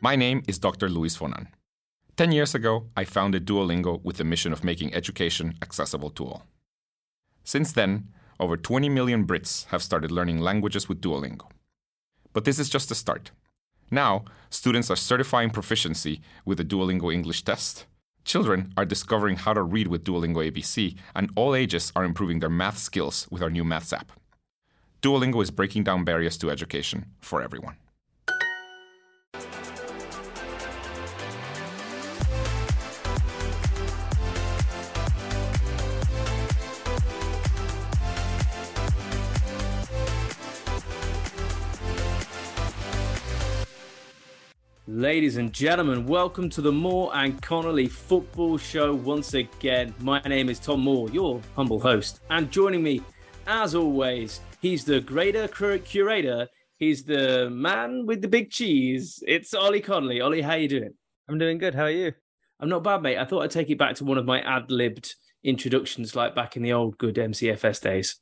My name is Dr. Luis von Ahn. Ten years ago, I founded Duolingo with the mission of making education accessible to all. Since then, over 20 million Brits have started learning languages with Duolingo. But this is just the start. Now, students are certifying proficiency with the Duolingo English test. Children are discovering how to read with Duolingo ABC, and all ages are improving their math skills with our new Maths app. Duolingo is breaking down barriers to education for everyone. Ladies and gentlemen, welcome to the Moore and Connolly Football Show once again. My name is Tom Moore, your humble host, and joining me, as always, he's the greater curator. He's the man with the big cheese. It's Ollie Connolly. Ollie, how are you doing? I'm doing good. How are you? I'm not bad, mate. I thought I'd take it back to one of my ad-libbed introductions, like back in the old good MCFS days.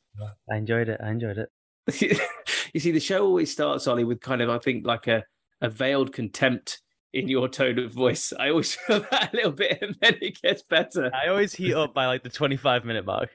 I enjoyed it. I enjoyed it. you see, the show always starts, Ollie, with kind of, I think, like a a veiled contempt in your tone of voice. I always feel that a little bit, and then it gets better. I always heat up by like the 25 minute mark.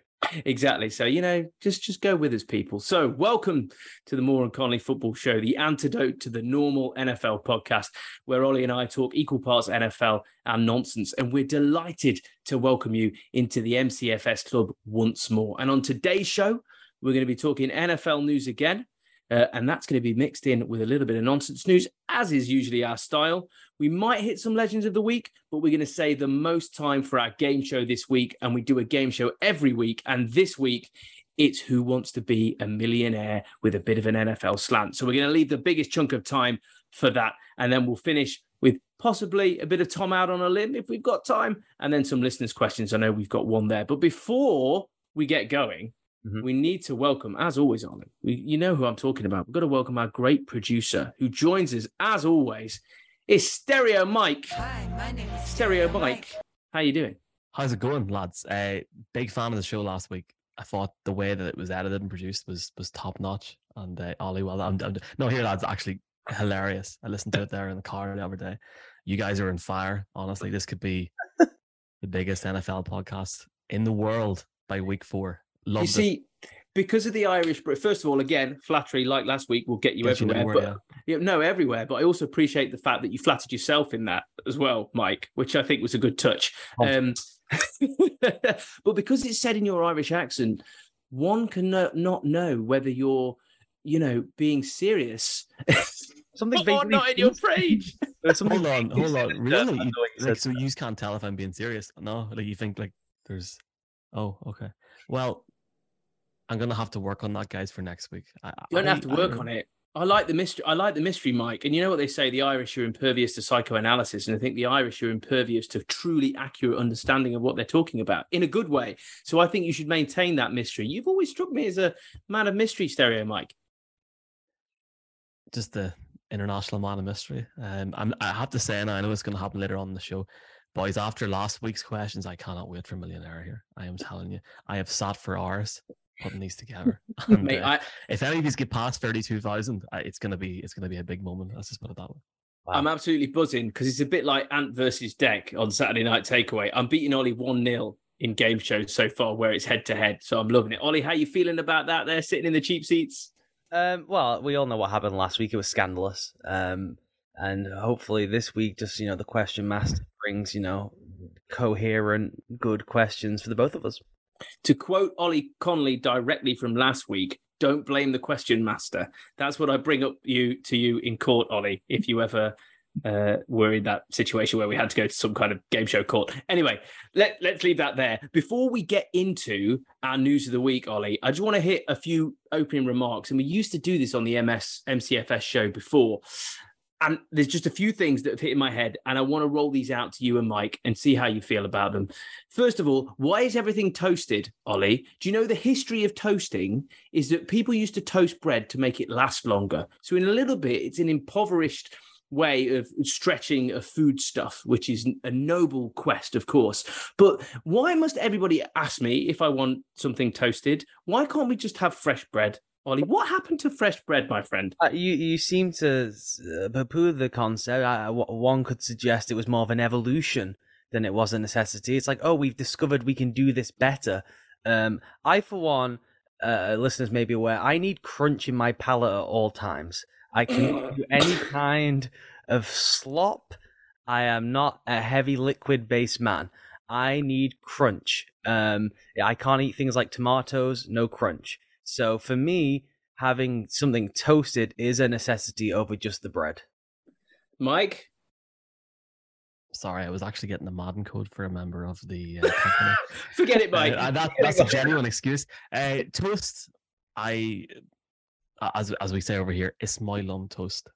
Exactly. So you know, just just go with us, people. So welcome to the Moore and Connolly Football Show, the antidote to the normal NFL podcast, where Ollie and I talk equal parts NFL and nonsense. And we're delighted to welcome you into the MCFS Club once more. And on today's show, we're going to be talking NFL news again. Uh, and that's going to be mixed in with a little bit of nonsense news, as is usually our style. We might hit some legends of the week, but we're going to save the most time for our game show this week. And we do a game show every week. And this week, it's Who Wants to Be a Millionaire with a bit of an NFL slant. So we're going to leave the biggest chunk of time for that. And then we'll finish with possibly a bit of Tom out on a limb if we've got time, and then some listeners' questions. I know we've got one there. But before we get going, Mm-hmm. We need to welcome, as always, Ollie. We, you know who I'm talking about. We've got to welcome our great producer who joins us, as always. Is Stereo Mike. Hi, my name is Stereo, Stereo Mike. Mike. How you doing? How's it going, lads? Uh, big fan of the show last week. I thought the way that it was edited and produced was was top notch. And uh, Ollie, well, I'm, I'm, no here, lads. Actually, hilarious. I listened to it there in the car the other day. You guys are in fire. Honestly, this could be the biggest NFL podcast in the world by week four. Loved you see, it. because of the Irish, first of all, again, flattery like last week will get you get everywhere. You but yeah. no, everywhere. But I also appreciate the fact that you flattered yourself in that as well, Mike, which I think was a good touch. Oh. Um, but because it's said in your Irish accent, one can no, not know whether you're, you know, being serious. Something oh, not in your phrase. hold on, hold on. Really? You, like, so you can't tell if I'm being serious? No, like you think like there's. Oh, okay. Well, I'm gonna have to work on that, guys, for next week. I, you don't I, have to work on it. I like the mystery. I like the mystery, Mike. And you know what they say: the Irish are impervious to psychoanalysis, and I think the Irish are impervious to truly accurate understanding of what they're talking about in a good way. So I think you should maintain that mystery. You've always struck me as a man of mystery, stereo, Mike. Just the international man of mystery. Um, I'm, I have to say, and I know it's going to happen later on in the show. Boys, after last week's questions, I cannot wait for Millionaire here. I am telling you, I have sat for hours putting these together. And, Mate, uh, I, if any of these get past thirty-two thousand, it's gonna be it's gonna be a big moment. Let's just put it that way. Wow. I'm absolutely buzzing because it's a bit like Ant versus Dec on Saturday Night Takeaway. I'm beating Ollie one 0 in game shows so far, where it's head to head. So I'm loving it. Ollie, how you feeling about that? There, sitting in the cheap seats. Um, well, we all know what happened last week. It was scandalous. Um, and hopefully this week, just you know, the question master brings you know coherent, good questions for the both of us. To quote Ollie Connolly directly from last week, don't blame the question master. That's what I bring up you to you in court, Ollie. If you ever uh, were in that situation where we had to go to some kind of game show court. Anyway, let, let's leave that there. Before we get into our news of the week, Ollie, I just want to hit a few opening remarks. And we used to do this on the MS MCFS show before and there's just a few things that have hit in my head, and I want to roll these out to you and Mike and see how you feel about them. First of all, why is everything toasted, Ollie? Do you know the history of toasting is that people used to toast bread to make it last longer. So, in a little bit, it's an impoverished way of stretching a food stuff, which is a noble quest, of course. But why must everybody ask me if I want something toasted? Why can't we just have fresh bread? Ollie, what happened to fresh bread, my friend? Uh, you you seem to uh, poo-poo the concept. Uh, one could suggest it was more of an evolution than it was a necessity. It's like, oh, we've discovered we can do this better. Um, I, for one, uh, listeners may be aware, I need crunch in my palate at all times. I can't do any kind of slop. I am not a heavy liquid based man. I need crunch. Um, I can't eat things like tomatoes, no crunch. So for me, having something toasted is a necessity over just the bread. Mike? Sorry, I was actually getting the Madden code for a member of the uh, company. Forget it, Mike. Uh, that, that's a genuine excuse. Uh, toast, I, as as we say over here, it's my lum toast.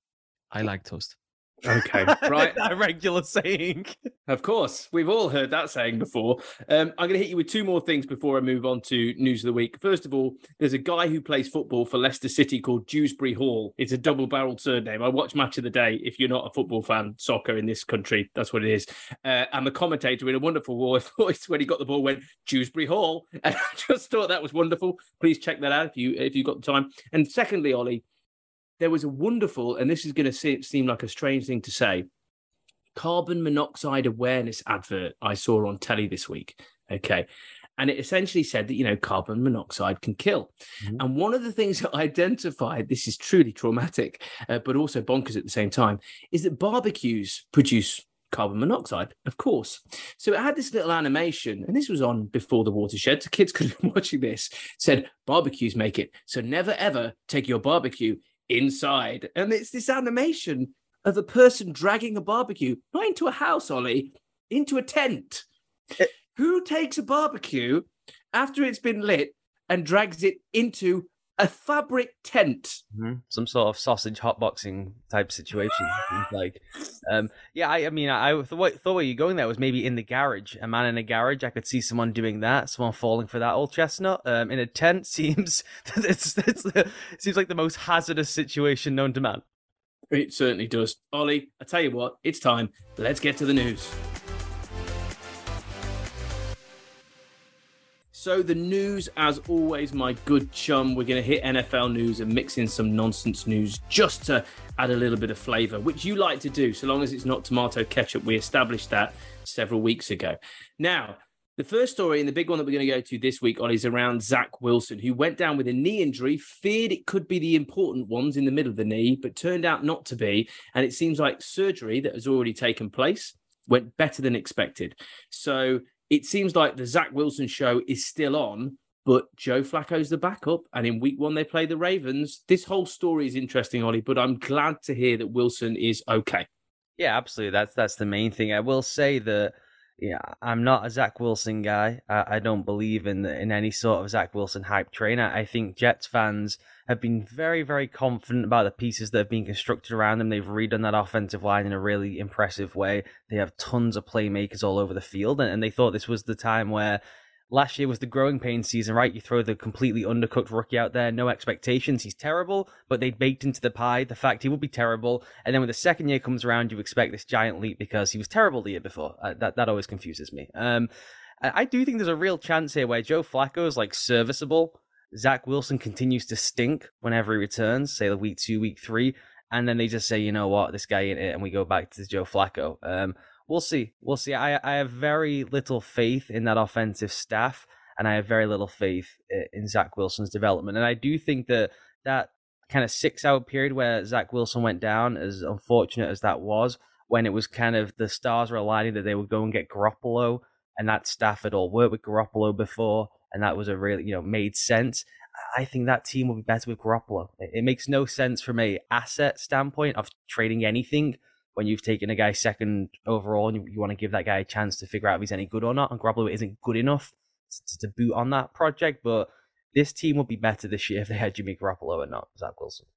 I like toast. Okay, right. a regular saying. Of course, we've all heard that saying before. Um, I'm going to hit you with two more things before I move on to news of the week. First of all, there's a guy who plays football for Leicester City called Dewsbury Hall. It's a double-barreled surname. I watch Match of the Day. If you're not a football fan, soccer in this country, that's what it is. Uh, and the commentator in a wonderful voice when he got the ball went Dewsbury Hall, and I just thought that was wonderful. Please check that out if you if you've got the time. And secondly, Ollie, there was a wonderful, and this is going to seem like a strange thing to say, carbon monoxide awareness advert I saw on telly this week. Okay. And it essentially said that, you know, carbon monoxide can kill. Mm-hmm. And one of the things that I identified, this is truly traumatic, uh, but also bonkers at the same time, is that barbecues produce carbon monoxide, of course. So it had this little animation, and this was on before the watershed. So kids could have been watching this, said barbecues make it. So never ever take your barbecue inside. And it's this animation of a person dragging a barbecue, not into a house, Ollie, into a tent. Eh. Who takes a barbecue after it's been lit and drags it into a fabric tent. Mm-hmm. Some sort of sausage hotboxing type situation. like, um, yeah, I, I mean, I, I thought, thought where you're going there was maybe in the garage. A man in a garage, I could see someone doing that. Someone falling for that old chestnut. Um, in a tent seems it's, it's it seems like the most hazardous situation known to man. It certainly does, Ollie. I tell you what, it's time. Let's get to the news. So, the news, as always, my good chum, we're going to hit NFL news and mix in some nonsense news just to add a little bit of flavour, which you like to do, so long as it's not tomato ketchup. We established that several weeks ago. Now, the first story and the big one that we're going to go to this week on is around Zach Wilson, who went down with a knee injury, feared it could be the important ones in the middle of the knee, but turned out not to be. And it seems like surgery that has already taken place went better than expected. So it seems like the Zach Wilson show is still on, but Joe Flacco's the backup. And in week one, they play the Ravens. This whole story is interesting, Ollie, but I'm glad to hear that Wilson is okay. Yeah, absolutely. That's that's the main thing. I will say that yeah, I'm not a Zach Wilson guy. I, I don't believe in in any sort of Zach Wilson hype train. I, I, think Jets fans have been very, very confident about the pieces that have been constructed around them. They've redone that offensive line in a really impressive way. They have tons of playmakers all over the field, and, and they thought this was the time where Last year was the growing pain season, right? You throw the completely undercooked rookie out there, no expectations. He's terrible, but they baked into the pie the fact he will be terrible. And then when the second year comes around, you expect this giant leap because he was terrible the year before. Uh, that that always confuses me. Um, I do think there's a real chance here where Joe Flacco is like serviceable. Zach Wilson continues to stink whenever he returns, say the week two, week three, and then they just say, you know what, this guy ain't it, and we go back to Joe Flacco. Um, we'll see. We'll see. I, I have very little faith in that offensive staff, and I have very little faith in Zach Wilson's development. And I do think that that kind of six hour period where Zach Wilson went down, as unfortunate as that was, when it was kind of the stars were aligning that they would go and get Garoppolo, and that staff had all worked with Garoppolo before, and that was a really, you know, made sense. I think that team will be better with Garoppolo. It makes no sense from a asset standpoint of trading anything when you've taken a guy second overall and you, you want to give that guy a chance to figure out if he's any good or not. And Garoppolo isn't good enough to, to, boot on that project, but this team would be better this year if they had Jimmy Garoppolo and not Zach Wilson.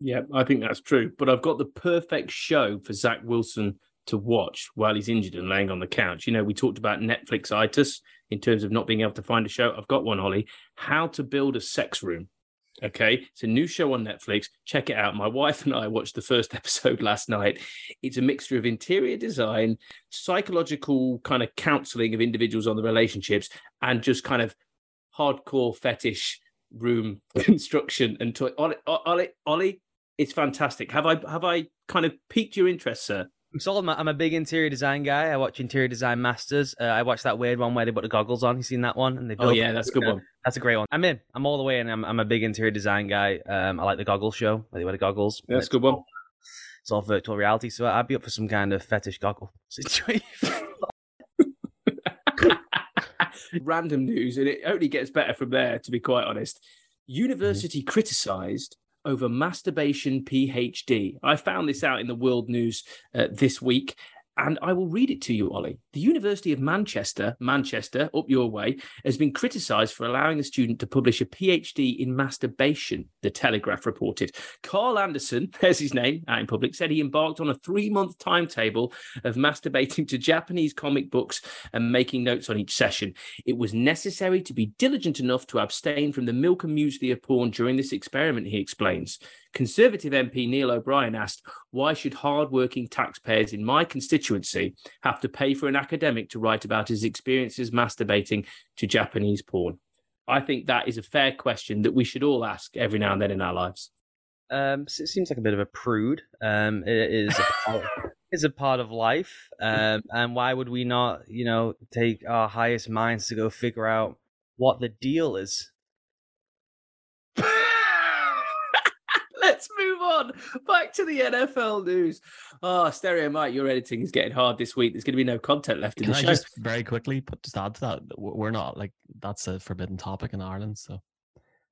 Yeah, I think that's true. But I've got the perfect show for Zach Wilson to watch while he's injured and laying on the couch. You know, we talked about Netflix itis in terms of not being able to find a show. I've got one, Ollie. How to build a sex room. Okay, it's a new show on Netflix. Check it out. My wife and I watched the first episode last night. It's a mixture of interior design, psychological kind of counseling of individuals on the relationships, and just kind of hardcore fetish room construction and toy. Ollie, Ollie, Ollie, it's fantastic. Have I have I kind of piqued your interest, sir? I'm sold. I'm a big interior design guy. I watch Interior Design Masters. Uh, I watched that weird one where they put the goggles on. You seen that one? And they oh yeah, that's a good one. That's a great one. I'm in. I'm all the way in. I'm, I'm a big interior design guy. Um, I like the goggles show. Where they wear the goggles. Yeah, that's a good one. It's all virtual reality, so I'd be up for some kind of fetish goggle situation. Random news, and it only gets better from there. To be quite honest, university mm-hmm. criticised over masturbation PhD. I found this out in the World News uh, this week and I will read it to you, Ollie. The University of Manchester, Manchester, up your way, has been criticised for allowing a student to publish a PhD in masturbation, the Telegraph reported. Carl Anderson, there's his name out in public, said he embarked on a three month timetable of masturbating to Japanese comic books and making notes on each session. It was necessary to be diligent enough to abstain from the milk and muesli of porn during this experiment, he explains. Conservative MP Neil O'Brien asked, Why should hard-working taxpayers in my constituency have to pay for an academic to write about his experiences masturbating to Japanese porn? I think that is a fair question that we should all ask every now and then in our lives. Um, it seems like a bit of a prude. Um, it is a part, is a part of life. Um, and why would we not, you know, take our highest minds to go figure out what the deal is? Let's move on back to the NFL news. Oh, Stereo Mike, your editing is getting hard this week. There's going to be no content left in Can the I show. just very quickly put just add to that? We're not like that's a forbidden topic in Ireland, so I'm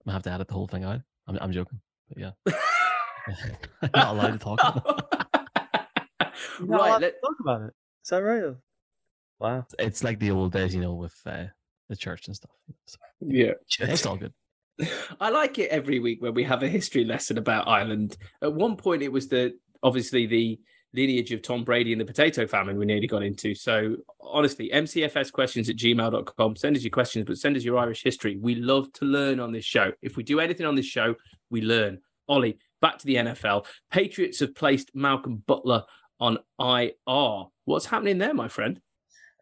gonna have to edit the whole thing out. I'm, I'm joking, but yeah, I'm not allowed to talk. About right, let's talk about it. Is that right? Wow, it's like the old days, you know, with uh, the church and stuff. So, yeah, it's all good. I like it every week when we have a history lesson about Ireland. At one point, it was the obviously the lineage of Tom Brady and the potato famine we nearly got into. So honestly, mcfs questions at gmail.com. Send us your questions, but send us your Irish history. We love to learn on this show. If we do anything on this show, we learn. Ollie, back to the NFL. Patriots have placed Malcolm Butler on IR. What's happening there, my friend?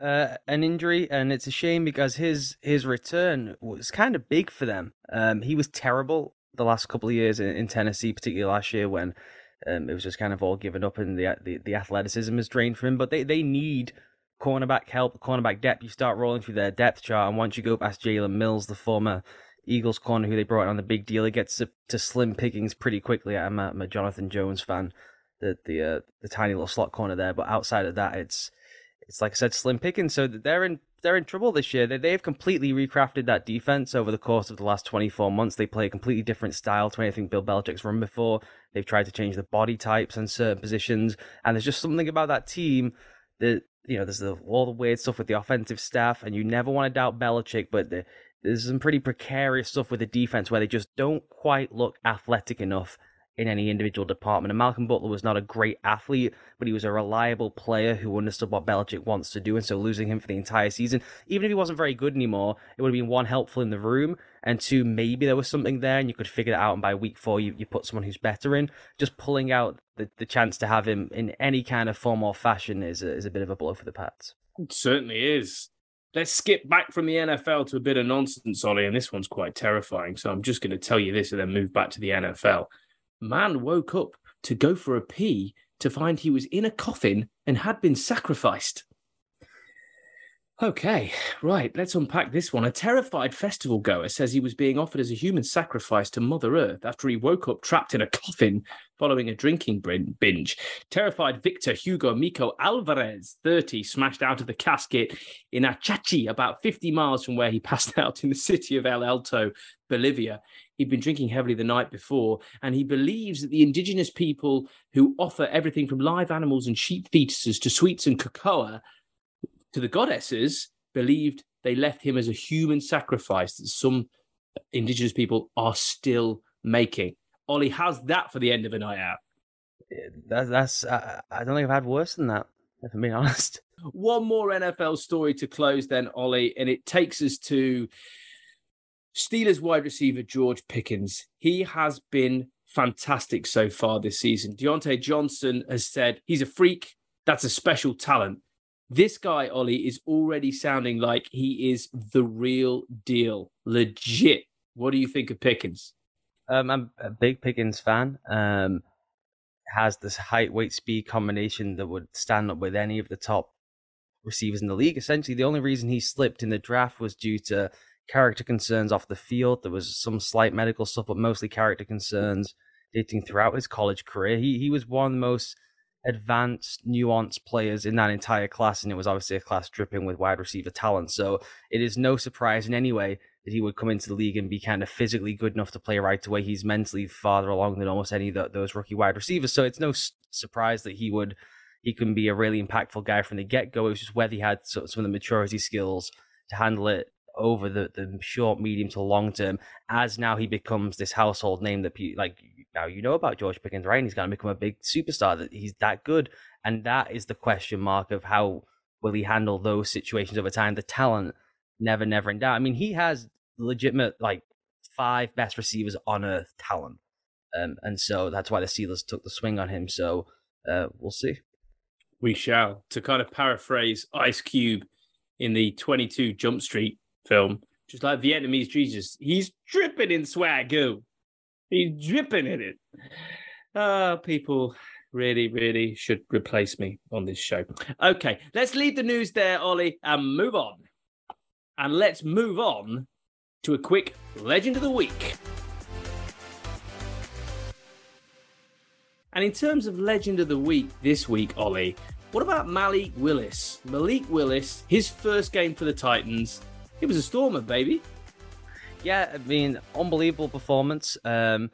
Uh, an injury, and it's a shame because his his return was kind of big for them. Um, he was terrible the last couple of years in, in Tennessee, particularly last year when um, it was just kind of all given up and the the, the athleticism is drained from him. But they, they need cornerback help, cornerback depth. You start rolling through their depth chart, and once you go past Jalen Mills, the former Eagles corner who they brought on the big deal, it gets to, to slim pickings pretty quickly. I'm a, I'm a Jonathan Jones fan, the the uh, the tiny little slot corner there. But outside of that, it's it's like I said, slim picking. So they're in they're in trouble this year. They they've completely recrafted that defense over the course of the last 24 months. They play a completely different style to anything Bill Belichick's run before. They've tried to change the body types and certain positions, and there's just something about that team that you know. There's the, all the weird stuff with the offensive staff, and you never want to doubt Belichick, but the, there's some pretty precarious stuff with the defense where they just don't quite look athletic enough in any individual department. And Malcolm Butler was not a great athlete, but he was a reliable player who understood what Belichick wants to do. And so losing him for the entire season, even if he wasn't very good anymore, it would have been one, helpful in the room, and two, maybe there was something there and you could figure it out. And by week four, you, you put someone who's better in. Just pulling out the, the chance to have him in any kind of form or fashion is a, is a bit of a blow for the Pats. It certainly is. Let's skip back from the NFL to a bit of nonsense, Ollie, and this one's quite terrifying. So I'm just going to tell you this and then move back to the NFL man woke up to go for a pee to find he was in a coffin and had been sacrificed. Okay, right, let's unpack this one. A terrified festival goer says he was being offered as a human sacrifice to Mother Earth after he woke up trapped in a coffin following a drinking binge. Terrified Victor Hugo Mico Alvarez, 30, smashed out of the casket in Achachi, about 50 miles from where he passed out in the city of El Alto, Bolivia. He'd been drinking heavily the night before, and he believes that the indigenous people who offer everything from live animals and sheep fetuses to sweets and cocoa to the goddesses believed they left him as a human sacrifice that some indigenous people are still making. Ollie, how's that for the end of a night out? That's, that's uh, I don't think I've had worse than that, if I'm being honest. One more NFL story to close, then, Ollie, and it takes us to Steelers wide receiver George Pickens. He has been fantastic so far this season. Diontae Johnson has said he's a freak. That's a special talent. This guy, Ollie, is already sounding like he is the real deal, legit what do you think of Pickens? Um, I'm a big Pickens fan. Um, has this height, weight, speed combination that would stand up with any of the top receivers in the league. Essentially, the only reason he slipped in the draft was due to character concerns off the field. There was some slight medical stuff, but mostly character concerns dating throughout his college career. He he was one of the most advanced, nuanced players in that entire class, and it was obviously a class dripping with wide receiver talent. So it is no surprise in any way that he would come into the league and be kind of physically good enough to play right away. He's mentally farther along than almost any of those rookie wide receivers. So it's no surprise that he would he can be a really impactful guy from the get go. It was just whether he had some of the maturity skills to handle it over the, the short, medium to long term. As now he becomes this household name that people like now you know about George Pickens, right? And he's going to become a big superstar. That he's that good, and that is the question mark of how will he handle those situations over time. The talent never, never in doubt. I mean, he has legitimate like five best receivers on earth talent, um, and so that's why the Steelers took the swing on him. So uh, we'll see. We shall. To kind of paraphrase Ice Cube in the 22 Jump Street film, just like Vietnamese Jesus, he's dripping in swagoo. He's dripping in it. Uh, people really, really should replace me on this show. Okay, let's leave the news there, Ollie, and move on. And let's move on to a quick Legend of the Week. And in terms of Legend of the Week this week, Ollie, what about Malik Willis? Malik Willis, his first game for the Titans. It was a stormer, baby. Yeah, I mean, unbelievable performance. Um,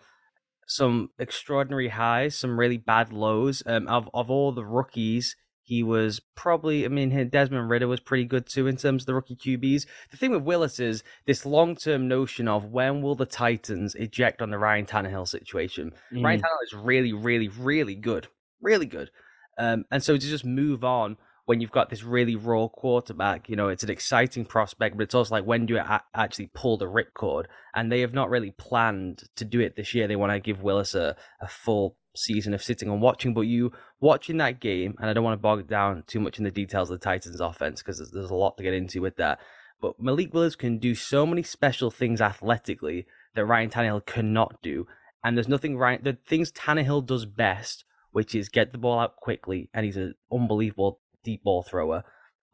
some extraordinary highs, some really bad lows. Um, of of all the rookies, he was probably. I mean, Desmond Ridder was pretty good too in terms of the rookie QBs. The thing with Willis is this long term notion of when will the Titans eject on the Ryan Tannehill situation. Mm. Ryan Tannehill is really, really, really good, really good. Um, and so to just move on when you've got this really raw quarterback, you know, it's an exciting prospect, but it's also like when do you a- actually pull the ripcord? And they have not really planned to do it this year. They want to give Willis a, a full season of sitting and watching, but you watching that game, and I don't want to bog down too much in the details of the Titans offense because there's, there's a lot to get into with that. But Malik Willis can do so many special things athletically that Ryan Tannehill cannot do. And there's nothing right. The things Tannehill does best, which is get the ball out quickly, and he's an unbelievable deep ball thrower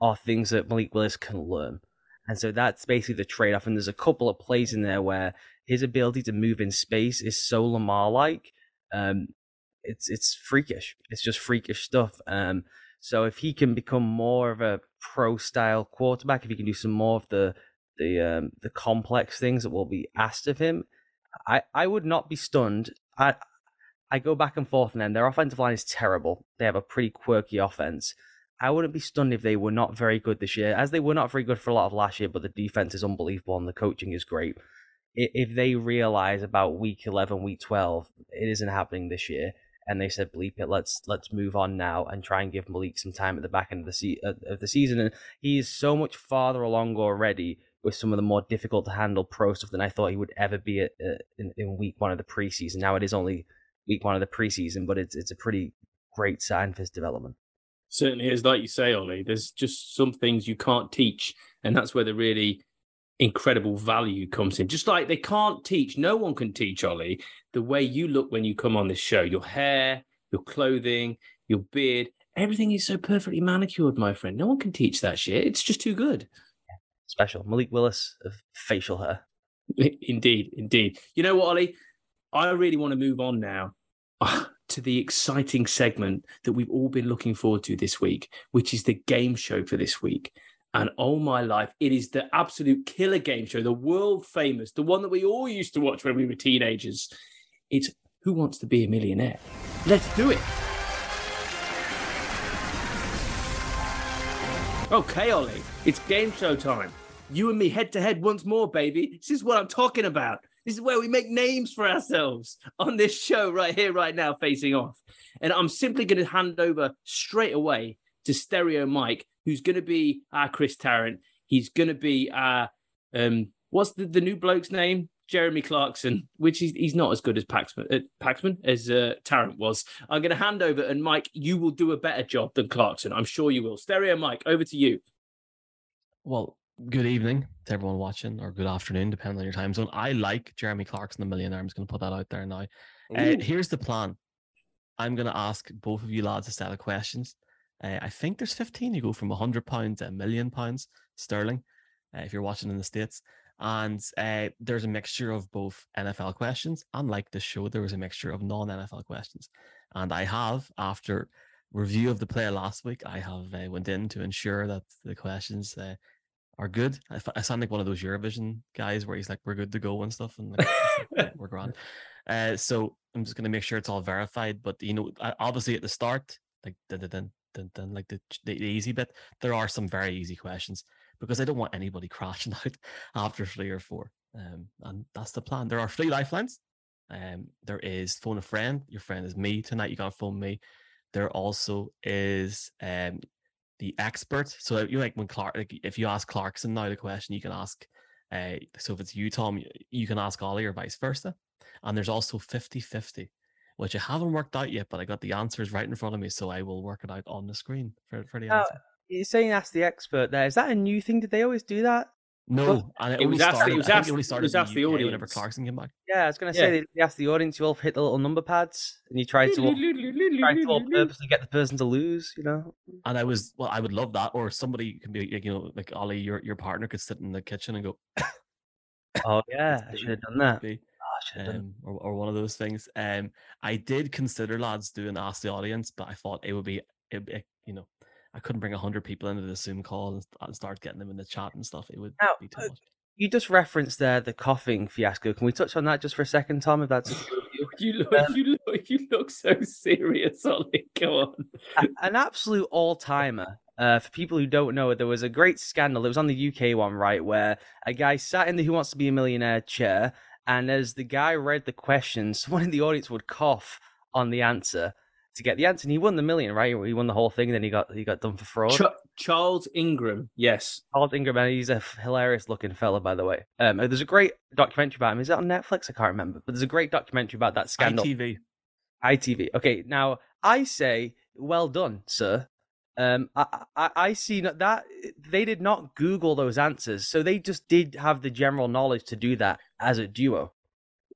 are things that Malik Willis can learn. And so that's basically the trade off. And there's a couple of plays in there where his ability to move in space is so Lamar like. Um, it's it's freakish. It's just freakish stuff. Um, so if he can become more of a pro style quarterback, if he can do some more of the the um, the complex things that will be asked of him, I, I would not be stunned. I I go back and forth, and then their offensive line is terrible. They have a pretty quirky offense. I wouldn't be stunned if they were not very good this year, as they were not very good for a lot of last year, but the defense is unbelievable and the coaching is great. If they realize about week 11, week 12, it isn't happening this year, and they said, bleep it, let's let's move on now and try and give Malik some time at the back end of the, se- of the season. And he is so much farther along already with some of the more difficult to handle pro stuff than I thought he would ever be at, uh, in, in week one of the preseason. Now it is only week one of the preseason, but it's it's a pretty great sign for his development certainly is. Like you say, Ollie, there's just some things you can't teach, and that's where the really incredible value comes in. Just like they can't teach, no one can teach Ollie the way you look when you come on this show. Your hair, your clothing, your beard, everything is so perfectly manicured, my friend. No one can teach that shit. It's just too good. Special. Malik Willis of facial hair. Indeed, indeed. You know what, Ollie? I really want to move on now. to the exciting segment that we've all been looking forward to this week, which is the game show for this week. And oh my life, it is the absolute killer game show, the world famous, the one that we all used to watch when we were teenagers. It's Who Wants to Be a Millionaire? Let's do it. Okay, Ollie, it's game show time. You and me head to head once more, baby. This is what I'm talking about. This is where we make names for ourselves on this show right here, right now, facing off. And I'm simply going to hand over straight away to Stereo Mike, who's going to be our Chris Tarrant. He's going to be our, um, what's the, the new bloke's name? Jeremy Clarkson, which is he's not as good as Paxman, uh, Paxman as uh, Tarrant was. I'm going to hand over, and Mike, you will do a better job than Clarkson. I'm sure you will. Stereo Mike, over to you. Well, good evening to everyone watching, or good afternoon, depending on your time zone. I like Jeremy Clarkson, the millionaire. I'm just going to put that out there now. Uh, here's the plan. I'm going to ask both of you lads a set of questions. Uh, I think there's 15. You go from 100 pounds to a million pounds sterling uh, if you're watching in the States. And uh, there's a mixture of both NFL questions. Unlike the show, there was a mixture of non NFL questions. And I have, after review of the play last week, I have uh, went in to ensure that the questions uh, are good. I, I sound like one of those Eurovision guys where he's like, "We're good to go" and stuff, and like, we're grand. Uh, so I'm just gonna make sure it's all verified. But you know, obviously at the start, like then then then, then like the, the the easy bit, there are some very easy questions because I don't want anybody crashing out after three or four. Um, and that's the plan. There are three lifelines. Um, there is phone a friend. Your friend is me tonight. You gotta phone me. There also is um the expert. So you like when Clark, like if you ask Clarkson now the question, you can ask. Uh, so if it's you, Tom, you can ask Ollie or vice versa. And there's also 50 50, which I haven't worked out yet, but I got the answers right in front of me. So I will work it out on the screen for, for the answer. You're saying ask the expert there. Is that a new thing? Did they always do that? No, and it, it was started, it was asked, it only started it was asked the, the audience whenever Clarkson came back. Yeah, I was going to say yeah. they asked the audience. You all hit the little number pads, and you try to try to all purposely get the person to lose. You know. And I was well, I would love that, or somebody can be, you know, like Ollie, your your partner could sit in the kitchen and go. oh yeah, I should have done that. Oh, um, or, or one of those things. Um, I did consider lads doing ask the audience, but I thought it would be, it, it, you know, I couldn't bring hundred people into the Zoom call and start getting them in the chat and stuff. It would now, be too uh, much. You just referenced there the coughing fiasco. Can we touch on that just for a second, Tom? If that's you look, um, you look, you look so serious, Ollie. Go on. an absolute all timer. Uh, for people who don't know, there was a great scandal. It was on the UK one, right, where a guy sat in the Who Wants to Be a Millionaire chair, and as the guy read the questions, someone in the audience would cough on the answer to get the answer. And he won the million, right? He won the whole thing. Then he got he got done for fraud. Ch- Charles Ingram, yes, Charles Ingram, and he's a hilarious looking fella, by the way. Um, there's a great documentary about him. Is it on Netflix? I can't remember, but there's a great documentary about that scandal. ITV. ITV. Okay, now I say, well done, sir. Um, I, I, I see that they did not Google those answers, so they just did have the general knowledge to do that as a duo.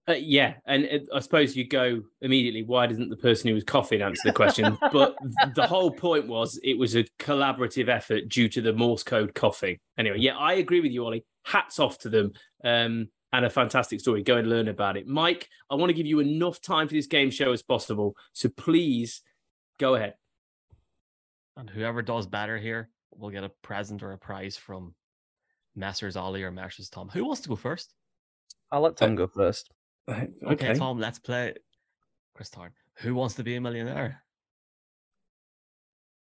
Uh, yeah, and it, I suppose you go immediately. Why doesn't the person who was coughing answer the question? but the whole point was it was a collaborative effort due to the Morse code coughing. Anyway, yeah, I agree with you, Ollie. Hats off to them, um, and a fantastic story. Go and learn about it, Mike. I want to give you enough time for this game show as possible, so please go ahead. And whoever does better here will get a present or a prize from Messrs. Ollie or Messrs. Tom. Who wants to go first? I'll let Tom uh, go first. Okay. okay, Tom, let's play. Chris Tarrant. Who wants to be a millionaire?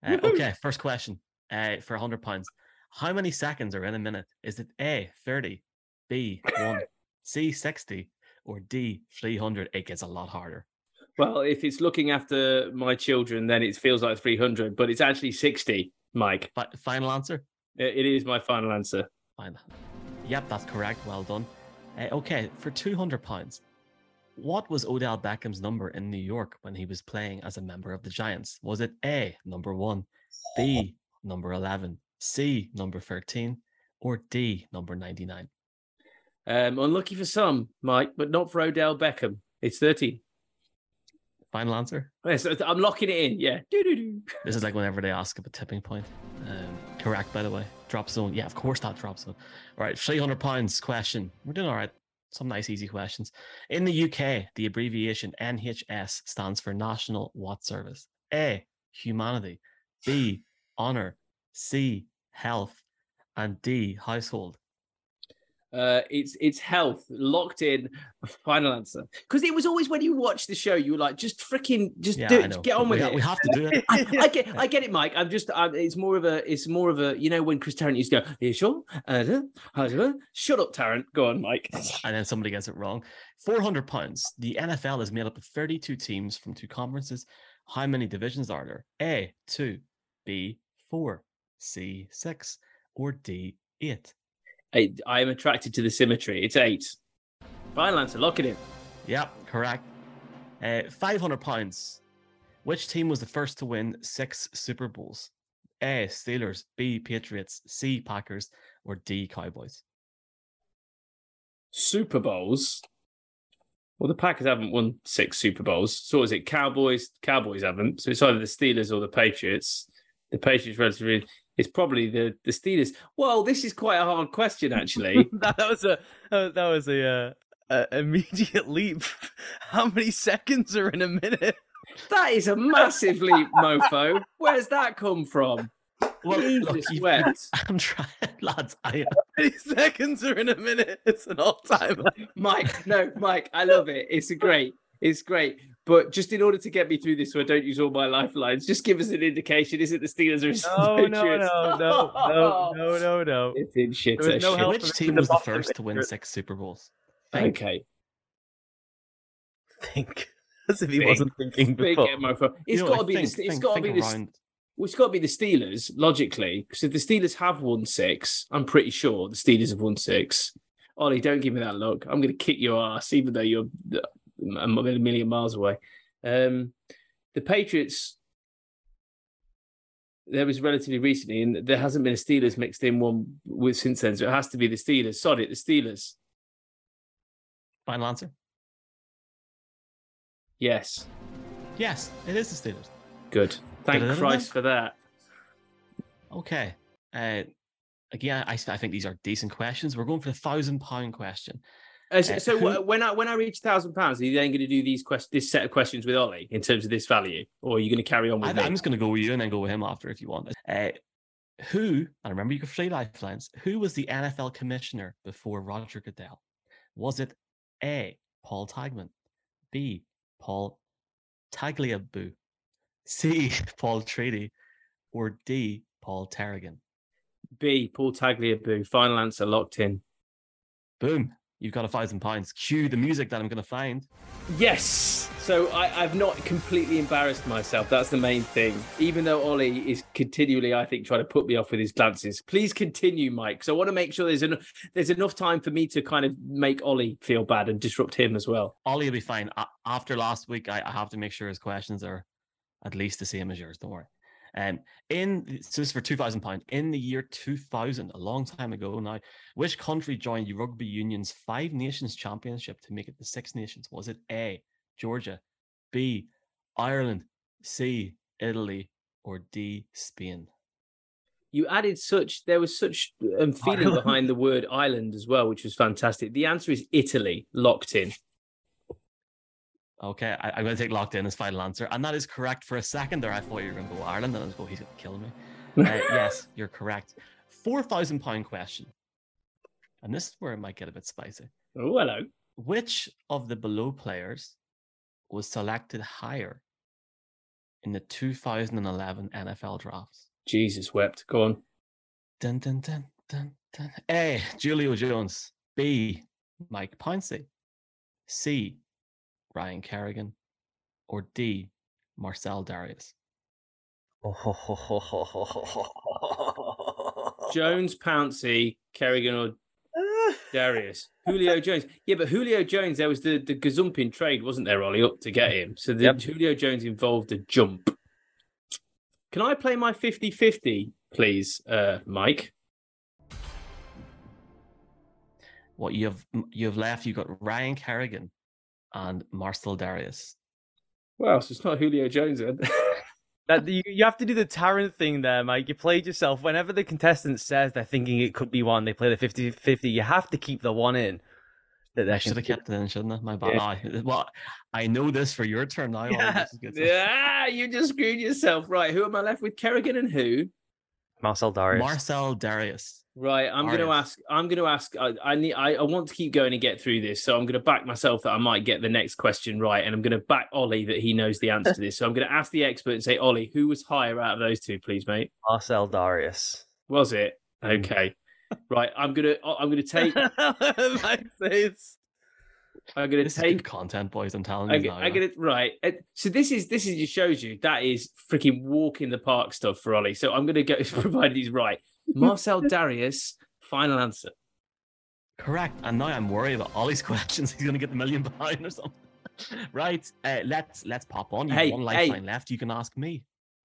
Uh, okay, first question uh, for hundred pounds. How many seconds are in a minute? Is it A thirty, B one, C sixty, or D three hundred? It gets a lot harder. Well, if it's looking after my children, then it feels like three hundred, but it's actually sixty. Mike, But final answer. It is my final answer. Fine. Yep, that's correct. Well done. Uh, okay, for two hundred pounds, what was Odell Beckham's number in New York when he was playing as a member of the Giants? Was it A, number one, B, number 11, C, number 13, or D, number 99? Um, unlucky for some, Mike, but not for Odell Beckham. It's 13. Final answer? Yes, I'm locking it in. Yeah. This is like whenever they ask about a tipping point. Um, correct, by the way. Drop zone. Yeah, of course that drop zone. All right, 300 pounds question. We're doing all right some nice easy questions. In the UK, the abbreviation NHS stands for National What Service? A. Humanity. B. Honor. C. Health. And D. Household. Uh, it's it's health locked in. Final answer because it was always when you watch the show, you were like, just freaking, just yeah, do it, get on with we, it. We have to do it. I, I, get, I get it, Mike. I'm just, I'm, it's more of a, it's more of a, you know, when Chris Tarrant used to go, Are you sure? Uh, uh, shut up, Tarrant. Go on, Mike. And then somebody gets it wrong. Four hundred pounds. The NFL is made up of thirty-two teams from two conferences. How many divisions are there? A two, B four, C six, or D eight. I, I am attracted to the symmetry. It's eight. Final answer. Lock it in. Yep, correct. Uh, Five hundred pounds. Which team was the first to win six Super Bowls? A. Steelers, B. Patriots, C. Packers, or D. Cowboys? Super Bowls. Well, the Packers haven't won six Super Bowls. So is it Cowboys? Cowboys haven't. So it's either the Steelers or the Patriots. The Patriots relatively. It's probably the the Steelers. Well, this is quite a hard question, actually. that, that was a uh, that was a, uh, a immediate leap. How many seconds are in a minute? that is a massive leap, Mofo. Where's that come from? Well, Jesus look, you- I'm trying, lads. I How many seconds are in a minute? It's an all timer. Mike, no, Mike, I love it. It's a great. It's great. But just in order to get me through this so I don't use all my lifelines, just give us an indication. Is it the Steelers or is it No, the no, Patriots? no, no, no, no, no, no. It's in shit. There was no shit. which team was the Boston first to win six Super Bowls? Think. Okay. Think as if he Think. wasn't thinking Big before. Mofo. It's You know, got to be think, the. It's think- got to be the. Well, it's got to be the Steelers, logically, because if the Steelers have won six, I'm pretty sure the Steelers have won six. Ollie, don't give me that look. I'm going to kick your ass, even though you're a million miles away. Um, the Patriots, there was relatively recently, and there hasn't been a Steelers mixed in one with since then, so it has to be the Steelers. Sod it, the Steelers. Final answer. Yes, Yes, it is the Steelers. good. Thank Da-da-da-da. Christ for that. Okay. Uh, again, I, I think these are decent questions. We're going for the thousand pound question. Uh, so so who- when I when I reach thousand pounds, are you then going to do these quest- this set of questions with Ollie in terms of this value, or are you going to carry on I, with me? I'm just going to go with you and then go with him after if you want. Uh, who, I remember you can free lifelines, who was the NFL commissioner before Roger Goodell? Was it A, Paul Tagman, B, Paul Tagliabue, C, Paul Treaty, or D, Paul Terrigan? B. Paul Tagliabue. Final answer locked in. Boom, you've got a thousand pounds. Cue the music that I'm going to find. Yes. So I, I've not completely embarrassed myself. That's the main thing. Even though Ollie is continually, I think, trying to put me off with his glances. Please continue, Mike. So I want to make sure there's enough there's enough time for me to kind of make Ollie feel bad and disrupt him as well. Ollie will be fine. After last week, I, I have to make sure his questions are at least the same as yours. Don't worry. Um, in so this is for two thousand pound in the year two thousand, a long time ago now. Which country joined the Rugby Union's Five Nations Championship to make it the Six Nations? Was it A, Georgia, B, Ireland, C, Italy, or D, Spain? You added such there was such um, feeling behind the word island as well, which was fantastic. The answer is Italy, locked in. Okay, I, I'm going to take locked in as final answer, and that is correct. For a second there, I thought you were going to go Ireland, and I was going, he's going to kill me. Uh, yes, you're correct. Four thousand pound question, and this is where it might get a bit spicy. Oh, hello. Which of the below players was selected higher in the 2011 NFL drafts? Jesus wept. Go on. Dun, dun, dun, dun, dun. A. Julio Jones. B. Mike Pouncey. C. Ryan Kerrigan. Or D. Marcell Dareus. Oh ho ho ho ho ho Jones, Pouncey, Kerrigan, or Dareus. Julio Jones. Yeah, but Julio Jones, there was the, the gazumping trade, wasn't there, Ollie, up to get him? So the Yep. Julio Jones involved a jump. Can I play my 50 50, please, uh, Mike? What you have you have left, you got Ryan Kerrigan and Marcell Dareus. Well, so it's not Julio Jones then. That you, you have to do the Tarrant thing there, Mike. You played yourself. Whenever the contestant says they're thinking it could be one, they play the 50-50. You have to keep the one in. That I they should have kept it in, shouldn't I? My bad. Yeah. No, Well, I know this for your turn now. Yeah. this is good stuff. yeah, you just screwed yourself. Right, who am I left with? Kerrigan and who? Marcell Dareus. Marcell Dareus. Right, I'm going to ask. I'm going to ask. I, I need. I, I want to keep going and get through this, so I'm going to back myself that I might get the next question right, and I'm going to back Ollie that he knows the answer to this. So I'm going to ask the expert and say, Ollie, who was higher out of those two, please, mate? Marcell Dareus. Was it? Mm. Okay. right, I'm gonna. I'm gonna take. Mike says. I'm gonna This is take. good content, boys. I'm telling I you get, now. I get it right. Uh, So this is this is just shows you that is freaking walk in the park stuff for Ollie. So I'm gonna go provide he's right. Marcell Dareus, final answer. Correct. And now I'm worried about Ollie's questions. He's going to get the million behind or something. right. Uh, let's let's pop on. You Hey, have one hey. lifeline left. You can ask me.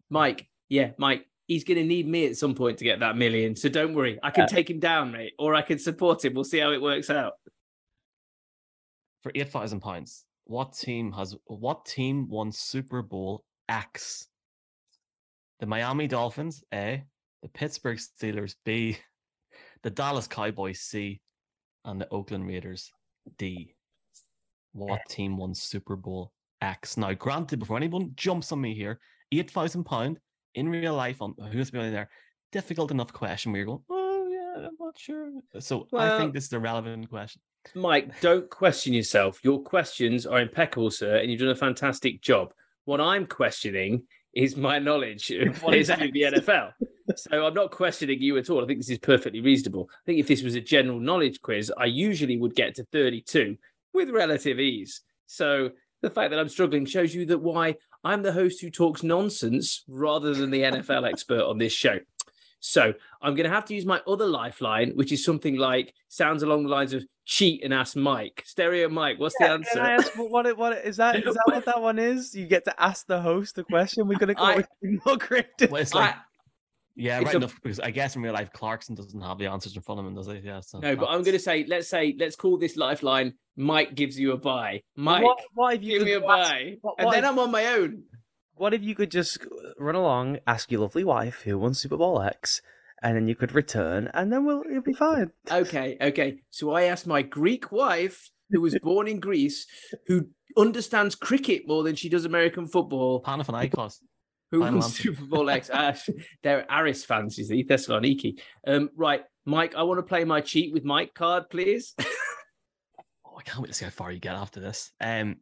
Mike, yeah, Mike, he's going to need me at some point to get that million. So don't worry. I can Yeah. take him down, mate, or I can support him. We'll see how it works out. For eight thousand pounds, what team has what team won Super Bowl X? The Miami Dolphins, A, the Pittsburgh Steelers, B, the Dallas Cowboys, C, and the Oakland Raiders, D. What team won Super Bowl X? Now, granted, before anyone jumps on me here, eight thousand pound in real life on who's there, difficult enough question where you're going, oh yeah, I'm not sure. So I think this is a relevant question. Mike, don't question yourself. Your questions are impeccable, sir, and you've done a fantastic job. What I'm questioning is my knowledge of What is basically the NFL. So I'm not questioning you at all. I think this is perfectly reasonable. I think if this was a general knowledge quiz, I usually would get to 32 with relative ease. So the fact that I'm struggling shows you that why I'm the host who talks nonsense rather than the NFL expert on this show. So I'm going to have to use my other lifeline, which is something like sounds along the lines of cheat and ask Mike. Stereo Mike, what's the answer? Can I ask what, what, it- what it- is that? Is that what that one is? You get to ask the host the question. We're gonna go I- with something more creative. Well, it's I- yeah, it's right a- enough because I guess in real life Clarkson doesn't have the answers in front of him, does he? Yeah. So no, but I'm going to say, let's say, let's call this lifeline. Mike gives you a buy. Mike, what, what if you give me a go ask- buy, what- and then I'm on my own. What if you could just run along, ask your lovely wife who won Super Bowl X, and then you could return, and then we'll you'll be fine. Okay, okay. So I asked my Greek wife, who was born in Greece, who understands cricket more than she does American football, Panathinaikos. who won. Super Bowl X. Ah, they're Aris fans, you see, Thessaloniki. Um, right, Mike, I want to play my cheat with Mike card, please. Oh, I can't wait to see how far you get after this. Um,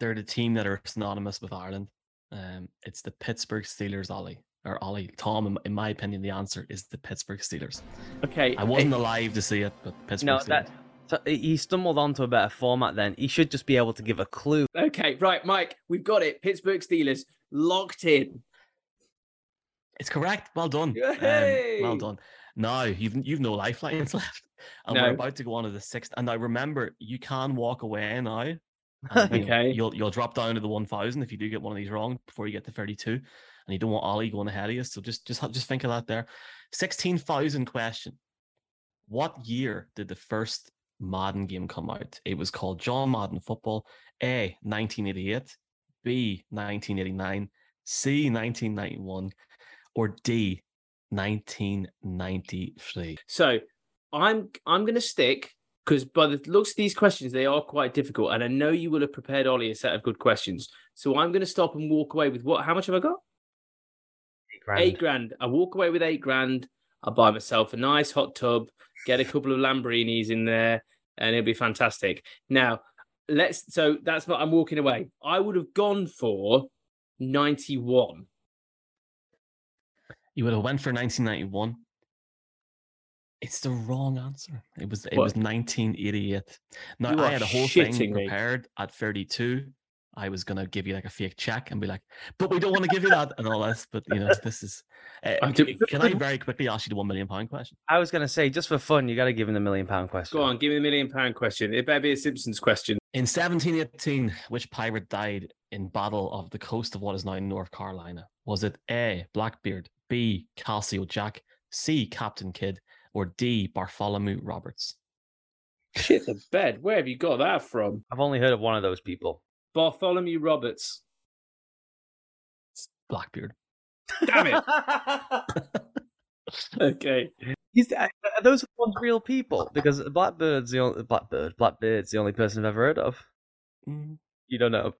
they're the team that are synonymous with Ireland. Um, it's the Pittsburgh Steelers, Ollie or Ollie. Tom, in, in my opinion, the answer is the Pittsburgh Steelers. okay, I wasn't alive to see it, but Pittsburgh No, Steelers. that so he stumbled onto a better format. Then he should just be able to give a clue. Okay, right, Mike, we've got it. Pittsburgh Steelers locked in. It's correct. Well done. Um, well done. Now you've you've no lifelines left, and No. we're about to go on to the sixth. And I remember, you can walk away now. And, you know, Okay. you'll you'll drop down to the one thousand if you do get one of these wrong before you get to thirty two, and you don't want Ollie going ahead of you. So just just just think of that there. Sixteen thousand question. What year did the first Madden game come out? It was called John Madden Football. A. 1988. B. 1989. C. 1991. Or D. 1993. So I'm I'm going to stick because by the looks of these questions, they are quite difficult, and I know you will have prepared Ollie a set of good questions. So I'm going to stop and walk away with what? How much have I got? Grand. Eight grand. I walk away with eight grand. I'll buy myself a nice hot tub, get a couple of Lamborghinis in there, and it'll be fantastic. Now, let's. So that's what I'm walking away. I would have gone for 91. You would have went for 1991. It's the wrong answer. It was it What? was 1988. Now You I had a whole thing me. prepared at 32. I was gonna give you like a fake check and be like, but we don't want to give you that and all this. But you know, this is. Uh, do- can I very quickly ask you the one million pound question? I was gonna say, just for fun, you got to give him the million pound question. Go on, give me the million pound question. It better be a Simpsons question. In 1718, which pirate died in battle of the coast of what is now North Carolina? Was it A. Blackbeard, B. Calico Jack, C. Captain Kidd, or D. Bartholomew Roberts? Shit the bed. Where have you got that from? I've only heard of one of those people. Bartholomew Roberts. Blackbeard. Damn it. okay. He's, are those ones real people? Because Blackbird's the only Blackbird. Blackbeard's the only person I've ever heard of. Mm. You don't know.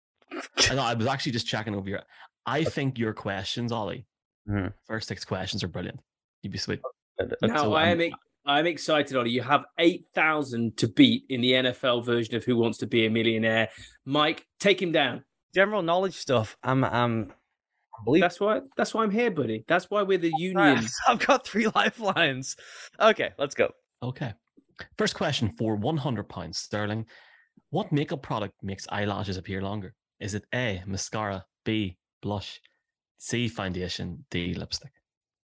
I know. I was actually just checking over your. I think your questions, Ollie, Mhm. first six questions are brilliant. You'd be sweet. Now I I'm- I'm excited, Ollie. You have eight thousand to beat in the NFL version of Who Wants to Be a Millionaire. Mike, take him down. General knowledge stuff. I'm. I'm. I believe. That's why that's why I'm here, buddy. That's why we're the union. I've got three lifelines. Okay, let's go. Okay. First question for one hundred pounds sterling. What makeup product makes eyelashes appear longer? Is it A. Mascara, B. Blush, C. Foundation, D. Lipstick?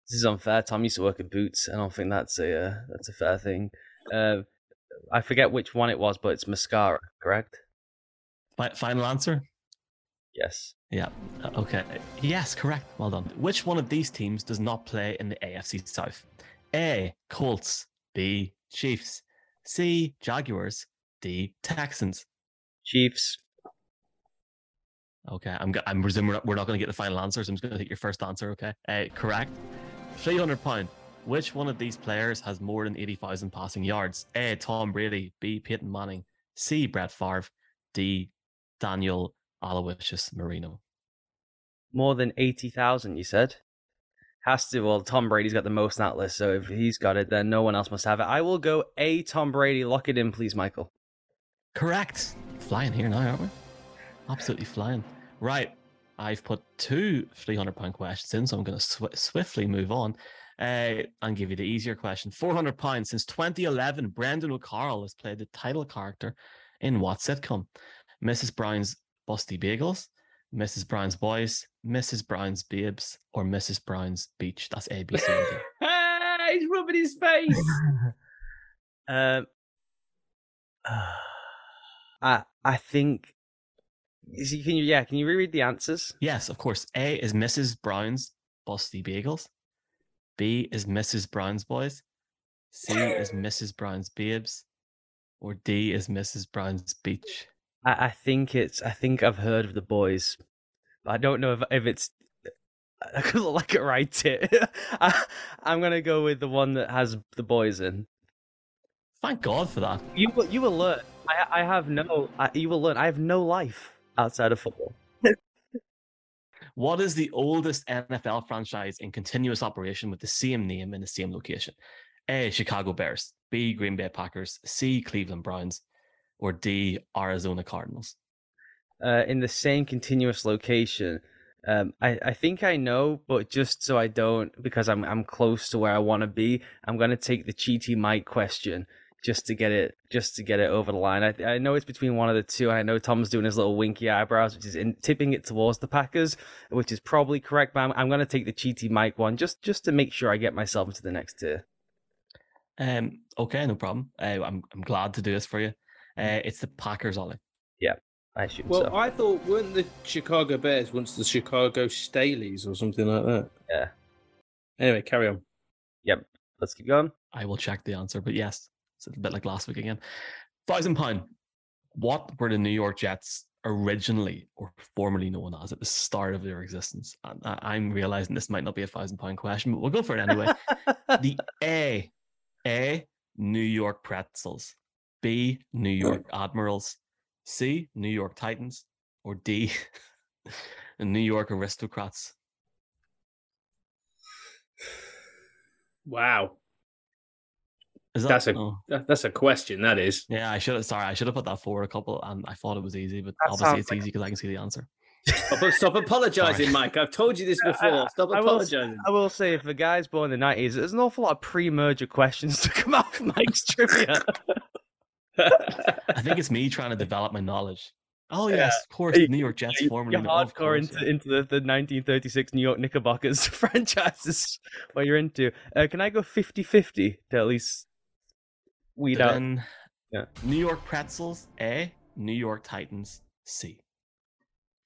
This is unfair. Tom used to work at Boots. And I don't think that's a uh, that's a fair thing. Uh, I forget which one it was, but it's mascara, correct? Fi- final answer. Yes. Yeah. uh, Okay. Yes, correct. Well done. Which one of these teams does not play in the AFC South? A. Colts. B. Chiefs. C. Jaguars. D. Texans. Chiefs. Okay, I'm. I'm presuming we're not, we're not going to get the final answer, so I'm just going to take your first answer. Okay. Uh, correct. Three hundred pound. Which one of these players has more than eighty thousand passing yards? A. Tom Brady. B. Peyton Manning. C. Brett Favre. D. Daniel Aloysius Marino. More than 80,000, you said? Has to. Well, Tom Brady's got the most on that list, so if he's got it, then no one else must have it. I will go A. Tom Brady. Lock it in, please, Michael. Correct. Flying here now, aren't we? Absolutely flying. Right. I've put two 300 pound questions in, so I'm going to sw- swiftly move on uh, and give you the easier question. 400 pounds. Since 2011, Brendan O'Carroll has played the title character in what sitcom? Mrs. Brown's Busty Bagels, Mrs. Brown's Boys, Mrs. Brown's Babes, or Mrs. Brown's Beach? That's A, B, C, and D. Ah, He's rubbing his face. Um, I I think. Is he- Can you yeah? Can you reread the answers? Yes, of course. A is Mrs. Brown's Busty Bagels. B is Mrs. Brown's Boys. C is Mrs. Brown's Babes. Or D is Mrs. Brown's Beach. I, I think it's. I think I've heard of the boys. I don't know if if it's. I could look like it right it. I, I'm gonna go with the one that has the boys in. Thank God for that. You. You will learn. I I have no. I, you will learn. I have no life outside of football. What is the oldest NFL franchise in continuous operation with the same name in the same location? A. Chicago Bears. B. Green Bay Packers. C. Cleveland Browns. Or D. Arizona Cardinals. uh, in the same continuous location. Um, I, I think I know, but just so I don't, because I'm I'm close to where I want to be, I'm gonna take the cheaty Mike question just to get it just to get it over the line. I I know it's between one of the two, and I know Tom's doing his little winky eyebrows, which is in, tipping it towards the Packers, which is probably correct. But I'm I'm gonna take the cheaty Mike one just just to make sure I get myself into the next tier. Um, okay, no problem. Uh, I'm I'm glad to do this for you. Uh, it's the Packers, Ollie. Yeah. I assume well, so. I thought weren't the Chicago Bears once the Chicago Staleys or something like that? Yeah. Anyway, carry on. Yep. Let's keep going. I will check the answer, but yes, it's a bit like last week again. Thousand pound. What were the New York Jets originally or formerly known as at the start of their existence? And I- I'm realizing this might not be a thousand pound question, but we'll go for it anyway. the A, A, New York Pretzels. B, New York Admirals. C, New York Titans. Or D, New York Aristocrats. Wow, that, That's a- oh, that, that's a question. That is. yeah, I should have. Sorry, I should have put that forward a couple, and I thought it was easy, but That obviously it's like- easy because I can see the answer. Stop, stop apologizing, Sorry. Mike. I've told you this I- before. Stop I will- apologizing. I will say, if a guy's born in the 90s, there's an awful lot of pre merger questions to come out of Mike's trivia. I think it's me trying to develop my knowledge. Oh Yeah. yes, of course, You- New York Jets You're formerly. known- of hardcore course, into, yeah. into the, the 1936 New York Knickerbockers franchises, what you're into. Uh, can I go 50 50 to at least weed out? Then Yeah. New York Pretzels A, New York Titans C.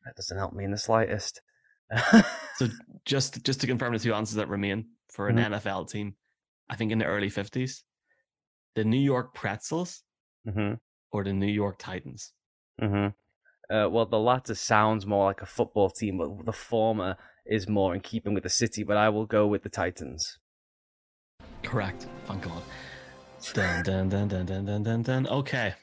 That doesn't help me in the slightest. So just just to confirm the two answers that remain for an Mhm. NFL team, I think in the early fifties, the New York Pretzels hmm or the New York Titans. hmm Uh, well, the latter sounds more like a football team, but the former is more in keeping with the city. But I will go with the Titans. Correct. Thank God. Dun dun dun dun dun dun dun dun. Okay.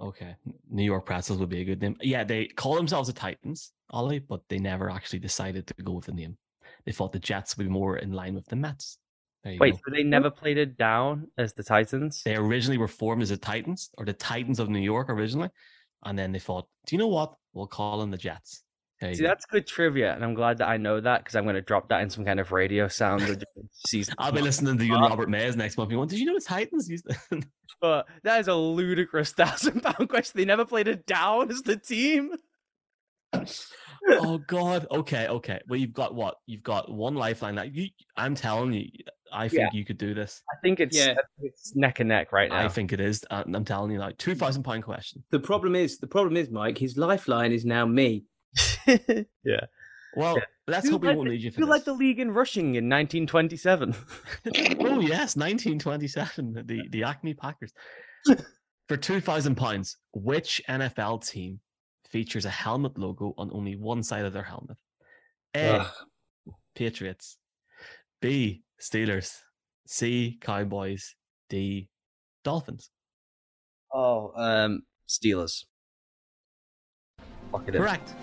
Okay. New York Pretzels would be a good name. Yeah, they call themselves the Titans, Ollie, but they never actually decided to go with the name. They thought the Jets would be more in line with the Mets. Wait, go. so they never played it down as the Titans? They originally were formed as the Titans or the Titans of New York originally. And then they thought, do you know what? We'll call them the Jets. There See, go. that's good trivia, and I'm glad that I know that because I'm going to drop that in some kind of radio sound. season. I'll be listening to you and Robert Mays next month. You want, did you know the Titans used to... But that is a ludicrous thousand pound question. They never played it down as the team. oh god okay okay well you've got what you've got one lifeline that you i'm telling you I think you could do this. I think it's, Yeah. it's neck and neck right now. I think it is. And I'm telling you like two thousand pound question. The problem is, the problem is, Mike. His lifeline is now me. yeah. Well, let's Who hope we led won't the- need you for Who led this. the league in rushing in 1927? oh yes, 1927, the the Acme Packers. For two thousand pounds, which NFL team features a helmet logo on only one side of their helmet? A. Ugh. Patriots. B. Steelers. C. Cowboys. D. Dolphins. oh, um, Steelers. Fuck it in. Correct.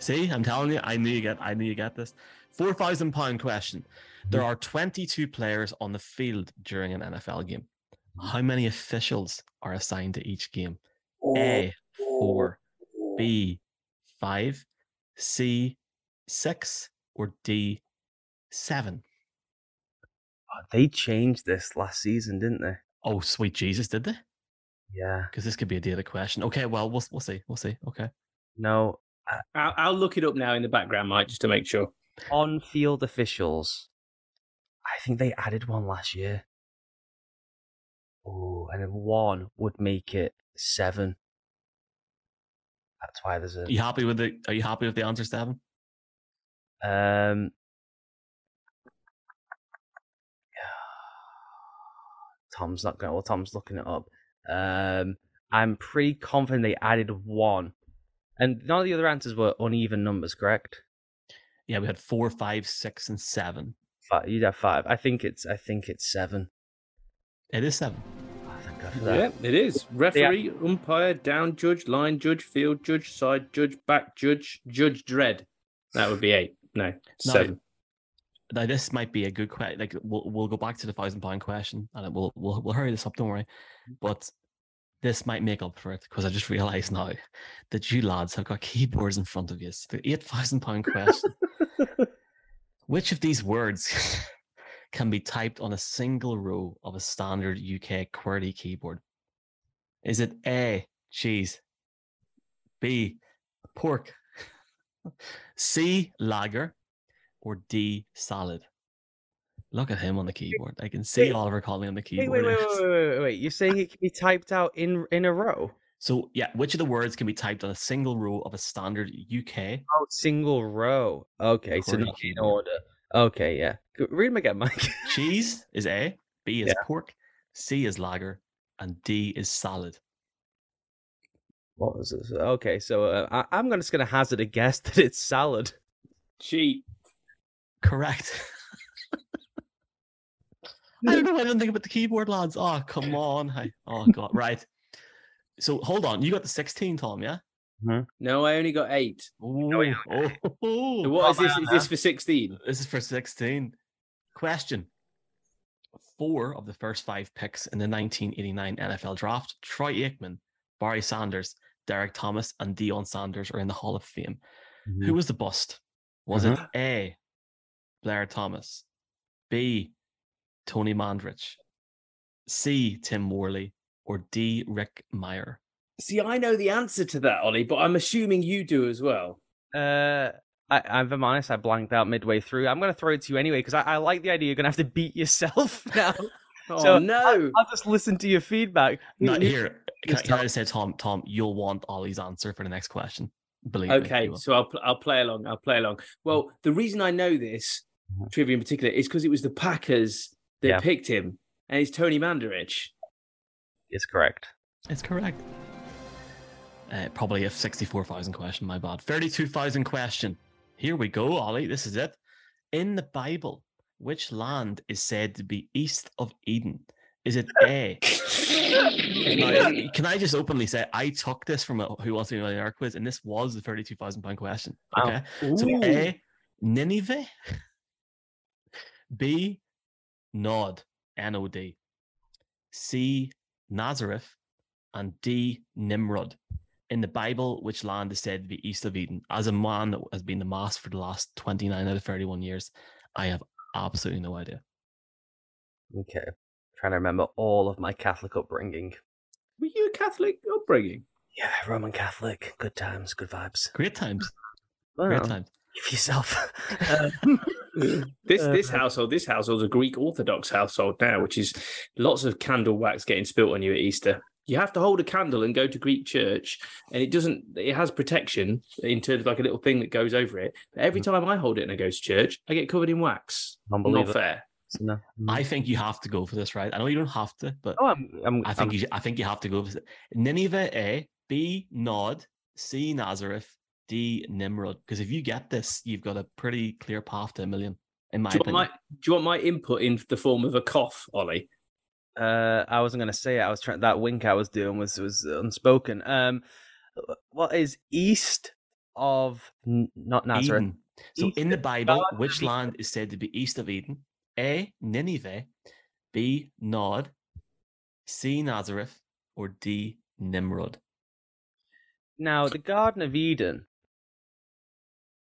See, I'm telling you, I knew you get, I knew you get this. Four thousand pound question. There are 22 players on the field during an NFL game. How many officials are assigned to each game? A four, B five, C six, or D seven. Oh, they changed this last season, didn't they? Oh, sweet Jesus, did they? Yeah. Because this could be a data question. Okay, well, we'll we'll see. We'll see. Okay. No, I'll, I'll look it up now in the background, Mike, just to make sure. on-field officials. I think they added one last year. Oh, and then one would make it seven. That's why there's a Are you happy with the? Are you happy with the answer, Stephen? um. Tom's not going. Well, Tom's looking it up. Um, I'm pretty confident they added one, and none of the other answers were uneven numbers. Correct? Yeah, we had four, five, six, and seven. Five. You'd have five. I think it's. I think it's seven. It is seven. Oh, thank God for that. Yeah, it is. Referee, umpire, down judge, line judge, field judge, side judge, back judge, Judge Dredd. That would be eight. No, seven. Now this might be a good question. Like we'll we'll go back to the thousand pound question, and it will we'll we'll hurry this up. Don't worry, mm. but this might make up for it because I just realised now that you lads have got keyboards in front of you. It's the eight thousand pound question. Which of these words can be typed on a single row of a standard UK QWERTY keyboard? Is it A, cheese, B, pork, C, lager, or D, salad? Look at him on the keyboard. I can see Wait. Oliver Connolly on the Wait, keyboard. wait, wait, wait, wait, wait, wait. You're saying it can be typed out in in a row? So, yeah, which of the words can be typed on a single row of a standard UK? Oh, single row. Okay, so not in order. Okay, yeah. Read them again, Mike. Cheese is A, B is Yeah. pork, C is lager, and D is salad. what was this? Okay, so uh, I, I'm gonna- just going to hazard a guess that it's salad. Cheat. Correct. I don't know. I didn't think about the keyboard, lads. Oh, come on. Hi. Oh, God. Right. So hold on. You got the 16, Tom, yeah? Mm-hmm. No, I only got eight. Oh, oh yeah, oh, oh. So what is this? Is this for sixteen? This is for 16. Question. Four of the first five picks in the 1989 NFL draft, Troy Aikman, Barry Sanders, Derrick Thomas, and Deion Sanders are in the Hall of Fame. Mm-hmm. Who was the bust? Was it mm-hmm. A, Blair Thomas, B, Tony Mandarich, C, Tim Morley, or D, Rick Meyer? See, I know the answer to that, Ollie, but I'm assuming you do as well. Uh, I, I'm I'm honest. I blanked out midway through. I'm going to throw it to you anyway because I, I like the idea. You're going to have to beat yourself now. Oh So, no! I'll just listen to your feedback. Not here. Can, I- just can I just say, Tom, Tom, you'll want Ollie's answer for the next question. Believe me. Okay, you so I'll pl- I'll play along. I'll play along. Well, the reason I know this Mhm. trivia in particular is because it was the Packers that Yeah. picked him, and it's Tony Mandarich. It's correct. It's correct. Uh, probably a 64,000 question, my bad. 32,000 question. Here we go, Ollie. This is it. In the Bible, which land is said to be east of Eden? Is it A? Now, can I just openly say I took this from a Who Wants to Be a Millionaire quiz, and this was the 32,000 pound question. Wow. Okay. So Ooh. A, Nineveh. B, Nod, N-O-D. C, Nazareth. And D, Nimrod. In the Bible, which land is said to be east of Eden? As a man that has been the mass for the last 29 out of 31 years, I have absolutely no idea. Okay. Trying to remember all of my Catholic upbringing. Were you a Catholic upbringing? Yeah, Roman Catholic. Good times, good vibes. Great times. Great times. Give yourself. This Uh, this this uh-huh. household, this household's a Greek Orthodox household now, which is lots of candle wax getting spilt on you at Easter. You have to hold a candle and go to Greek church, and it doesn't. It has protection in terms of like a little thing that goes over it. But every mm. time I hold it and I go to church, I get covered in wax. Not fair. No. I think you have to go for this, right? I know you don't have to, but Oh, I'm. I'm I think I'm- you. I think you have to go. For Nineveh eh? A, B Nod, C Nazareth, D Nimrod. Because if you get this, you've got a pretty clear path to a million. In my Do you, opinion. want my, do you want my input in the form of a cough, Ollie? Uh, I wasn't gonna say it. I was trying. That wink I was doing was was unspoken. Um, what is east of N- not Nazareth? Eden. So East in the Bible, Garden which land is said to be east of Eden? A. Nineveh, B. Nod, C. Nazareth, or D. Nimrod. Now, the Garden of Eden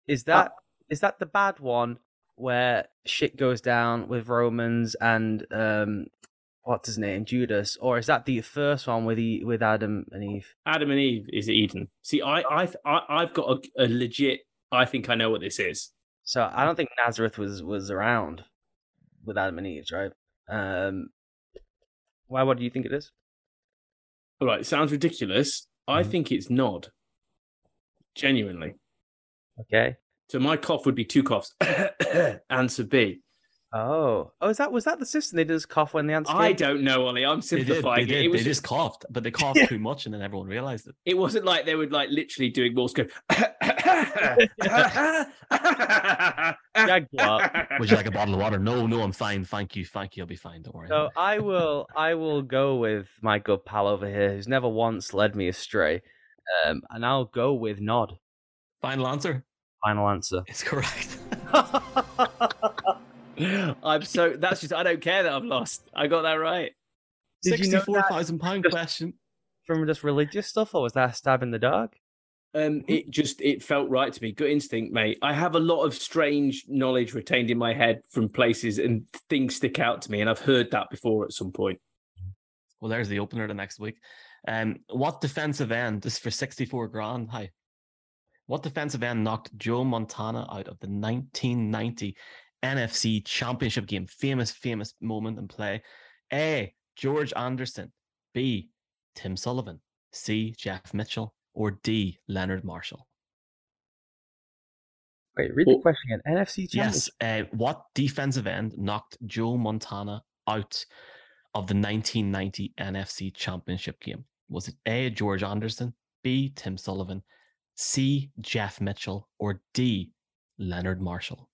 is that is that the bad one where shit goes down with Romans and um what's his name Judas, or is that the first one with e- with Adam and Eve? Adam and Eve is Eden. See, I I I I've got a, a legit. I think I know what this is. So I don't think Nazareth was was around with Adam and Eve, right? Um, why? What do you think it is? All right, sounds ridiculous. I Mhm. think it's Nod. Genuinely. Okay. So my cough would be two coughs. Answer B. Oh, oh, is that was that the system? They just cough when the answer. I came? don't know, Ollie. I'm They did. simplifying They, it. did. It was they just coughed, but they coughed too much, and then everyone realized it. It wasn't like they were like literally doing Morse code. Jaguar. Would you like a bottle of water? No, no, I'm fine. Thank you, thank you. I'll be fine. Don't worry. So I will I will go with my good pal over here who's never once led me astray. Um, and I'll go with Nod. Final answer Final answer. It's correct. I'm so that's just I don't care that I've lost. I got that right. Did you know that- Sixty-four thousand pound question. From just religious stuff, or was that a stab in the dark? Um, it just it felt right to me. Good instinct, mate. I have a lot of strange knowledge retained in my head from places, and things stick out to me, and I've heard that before at some point. Well, there's the opener the next week. Um, what defensive end? This is for sixty-four grand. Hi. What defensive end knocked Joe Montana out of the 1990 NFC Championship game? Famous, famous moment in play. A. George Anderson. B. Tim Sullivan. C. Jeff Mitchell. Or D. Leonard Marshall. Wait, read Well, the question again. NFC Yes. Championship. Uh, what defensive end knocked Joe Montana out of the 1990 NFC Championship game? Was it A. George Anderson, B. Tim Sullivan, C. Jeff Mitchell, or D. Leonard Marshall?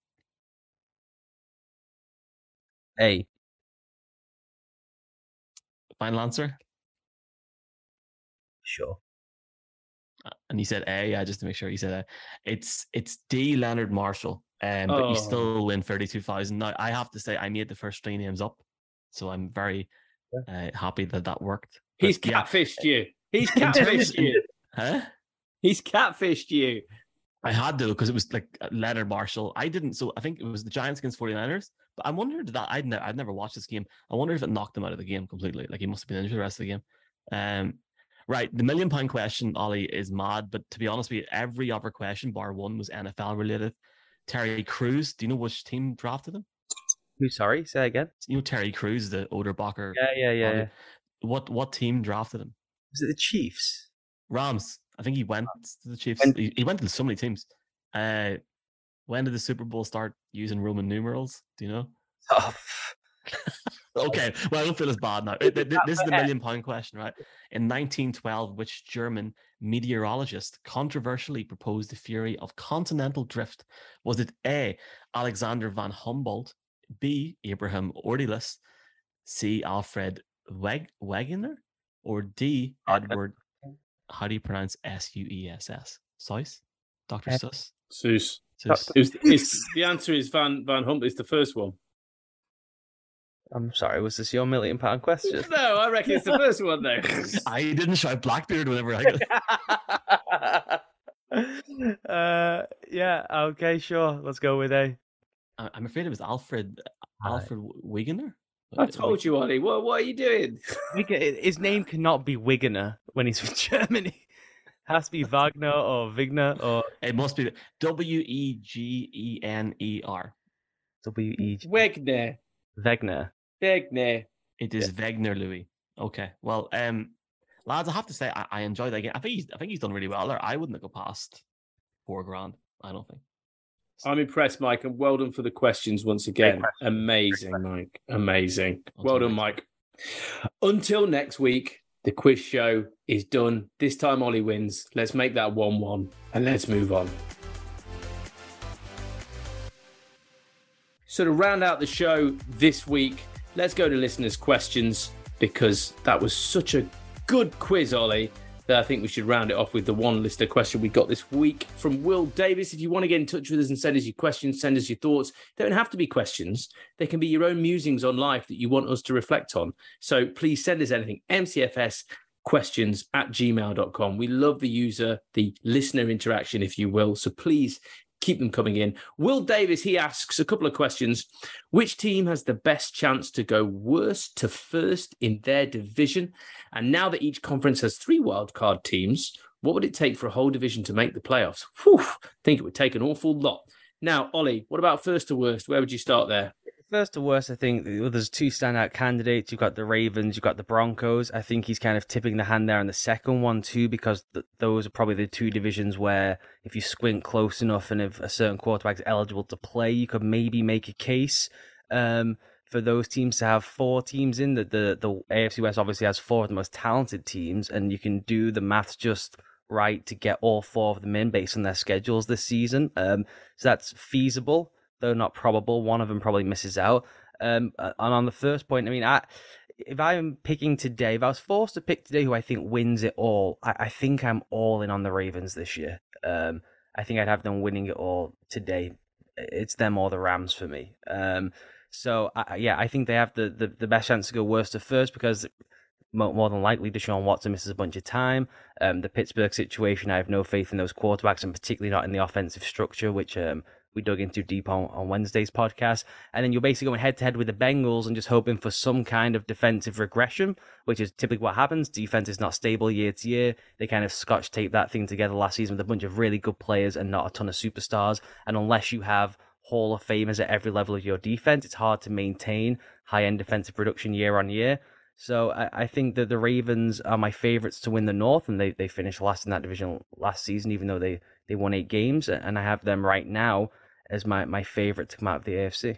A. Final answer. Sure. Uh, And you said A, yeah, just to make sure you said A. It's it's D. Leonard Marshall. Um, but Oh. you still win thirty-two thousand. Now I have to say I made the first three names up, so I'm very uh, happy that that worked. But He's yeah, catfished you. He's catfished you. Huh? He's catfished you. I had to because it was like Leonard Marshall. I didn't, so I think it was the Giants against 49ers. But I wondered that I'd, ne- I'd never watched this game. I wonder if it knocked him out of the game completely. Like he must have been injured the rest of the game. Um, right. The million pound question, Ollie, is mad. But to be honest with you, every other question, bar one, was NFL related. Terry Crews, do you know which team drafted him? Who? Sorry. Say again. You know Terry Crews, the Oderbacher. Yeah, yeah, yeah. Yeah. What what team drafted him? Was it the Chiefs? Rams. I think he went to the Chiefs. When- he, he went to so many teams. Uh, when did the Super Bowl start using Roman numerals? Do you know? Oh, Okay, well, I don't feel as bad now. Uh, th- th- This is the million pound question, right? In 1912, which German meteorologist controversially proposed the theory of continental drift? Was it A. Alexander von Humboldt, B. Abraham Ortelius, C. Alfred Weg- Wegener, or D. Edward? How do you pronounce S U E S S? Seuss? Dr. Eh. Seuss? Zeus. Seuss. It it's, the answer is Van Van Hump is the first one. I'm sorry. Was this your million pound question? No, I reckon it's the first one though. I didn't shout Blackbeard whenever I got uh, yeah. Okay. Sure. Let's go with A. I- I'm afraid it was Alfred Right. Alfred Wegener. I told you, Ollie. What what are you doing? His name cannot be Wigener when he's from Germany. It has to be Wagner or Wigner or It must be W E G E N E R. W E Wegner. Wegner. Wegner. It is Wegner Louis. Okay. Well, um, lads, I have to say I, I enjoyed that game. I think he's I think he's done really well there. I wouldn't have go past four grand. I don't think. I'm impressed, Mike, and well done for the questions once again. Amazing, Mike. Amazing. Well done, Mike. Until next week, the quiz show is done. This time, Ollie wins. Let's make that 1 1 and let's move on. So, to round out the show this week, let's go to listeners' questions because that was such a good quiz, Ollie, I think we should round it off with the one listener question we got this week from Will Davis. If you want to get in touch with us and send us your questions, send us your thoughts. They don't have to be questions, they can be your own musings on life that you want us to reflect on. So please send us anything. MCFS questions at gmail.com. We love the user, the listener interaction, if you will. So please keep them coming in. Will Davis, he asks a couple of questions. Which team has the best chance to go worst to first in their division? And now that each conference has three wildcard teams, what would it take for a whole division to make the playoffs? Whew, I think it would take an awful lot. Now, Ollie, what about first to worst? Where would you start there? First to worst, I think well, there's two standout candidates. You've got the Ravens, you've got the Broncos. I think he's kind of tipping the hand there on the second one too, because th- those are probably the two divisions where if you squint close enough and if a certain quarterback is eligible to play, you could maybe make a case um, for those teams to have four teams in. The, the the AFC West obviously has four of the most talented teams, and you can do the maths just right to get all four of them in based on their schedules this season. Um, so that's feasible though not probable. One of them probably misses out. Um, and on the first point, I mean, I, if I'm picking today, if I was forced to pick today who I think wins it all, I, I think I'm all in on the Ravens this year. Um, I think I'd have them winning it all today. It's them or the Rams for me. Um, so I, yeah, I think they have the, the, the best chance to go worst to first because more, than likely Deshaun Watson misses a bunch of time. Um, the Pittsburgh situation, I have no faith in those quarterbacks, and particularly not in the offensive structure, which um, we dug into deep on, on Wednesday's podcast. And then you're basically going head to head with the Bengals and just hoping for some kind of defensive regression, which is typically what happens. Defense is not stable year to year. They kind of scotch tape that thing together last season with a bunch of really good players and not a ton of superstars. And unless you have Hall of Famers at every level of your defense, it's hard to maintain high end defensive production year on year. So I, I, think that the Ravens are my favorites to win the North, and they, they finished last in that division last season, even though they, they won eight games. And I have them right now as my, my favorite to come out of the AFC.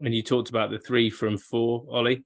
And you talked about the three from four, Ollie.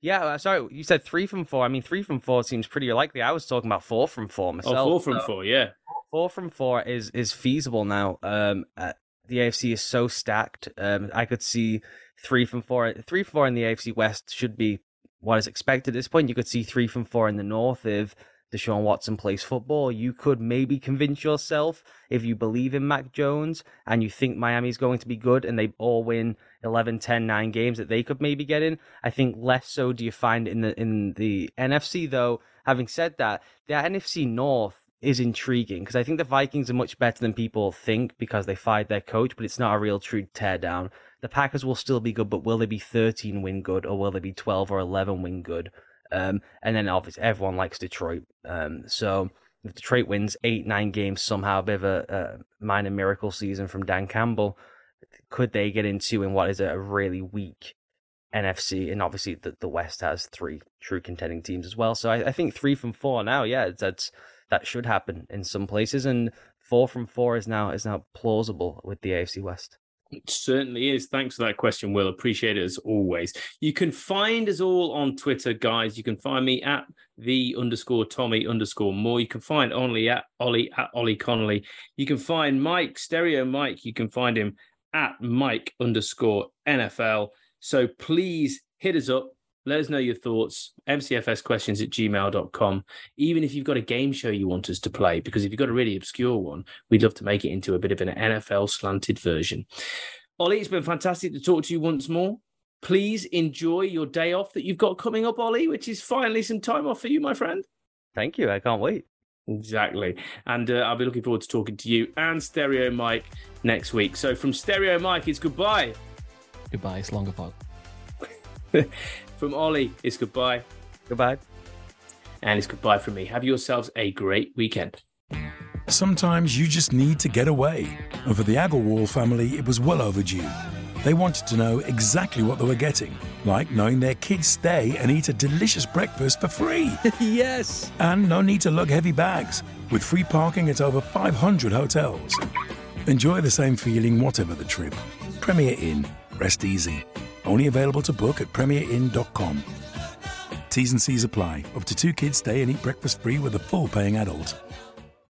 Yeah, uh, sorry, you said three from four. I mean, three from four seems pretty likely. I was talking about four from four myself. Oh, four from so four, yeah. Four from four is is feasible now. Um, uh, the AFC is so stacked. Um, I could see three from four. Three from four in the AFC West should be what is expected at this point. You could see three from four in the North if Deshaun Watson plays football. You could maybe convince yourself if you believe in Mac Jones and you think Miami's going to be good and they all win 11, 10, 9 games that they could maybe get in. I think less so do you find in the in the NFC though. Having said that, the NFC North is intriguing because I think the Vikings are much better than people think because they fired their coach, but it's not a real true teardown. The Packers will still be good, but will they be 13 win good or will they be 12 or 11 win good? Um, and then obviously everyone likes Detroit. Um, so if Detroit wins eight, nine games somehow, a bit of a, a, minor miracle season from Dan Campbell, could they get into in what is a really weak NFC? And obviously the, the West has three true contending teams as well. So I, I think three from four now, yeah, that's that should happen in some places, and four from four is now is now plausible with the AFC West. It certainly is. Thanks for that question, Will. Appreciate it as always. You can find us all on Twitter, guys. You can find me at the underscore Tommy underscore Moore. You can find only at Ollie at Ollie Connolly. You can find Mike, Stereo Mike. You can find him at Mike underscore NFL. So please hit us up. Let us know your thoughts. MCFS questions at gmail.com. Even if you've got a game show you want us to play, because if you've got a really obscure one, we'd love to make it into a bit of an NFL slanted version. Ollie, it's been fantastic to talk to you once more. Please enjoy your day off that you've got coming up, Ollie, which is finally some time off for you, my friend. Thank you. I can't wait. Exactly. And uh, I'll be looking forward to talking to you and Stereo Mike next week. So from Stereo Mike, it's goodbye. Goodbye. It's longer From Ollie, it's goodbye. Goodbye. And it's goodbye from me. Have yourselves a great weekend. Sometimes you just need to get away. And for the Agarwal family, it was well overdue. They wanted to know exactly what they were getting, like knowing their kids stay and eat a delicious breakfast for free. yes! And no need to lug heavy bags, with free parking at over 500 hotels. Enjoy the same feeling whatever the trip. Premier Inn. Rest easy. Only available to book at premierinn.com. T's and C's apply. Up to two kids stay and eat breakfast free with a full paying adult.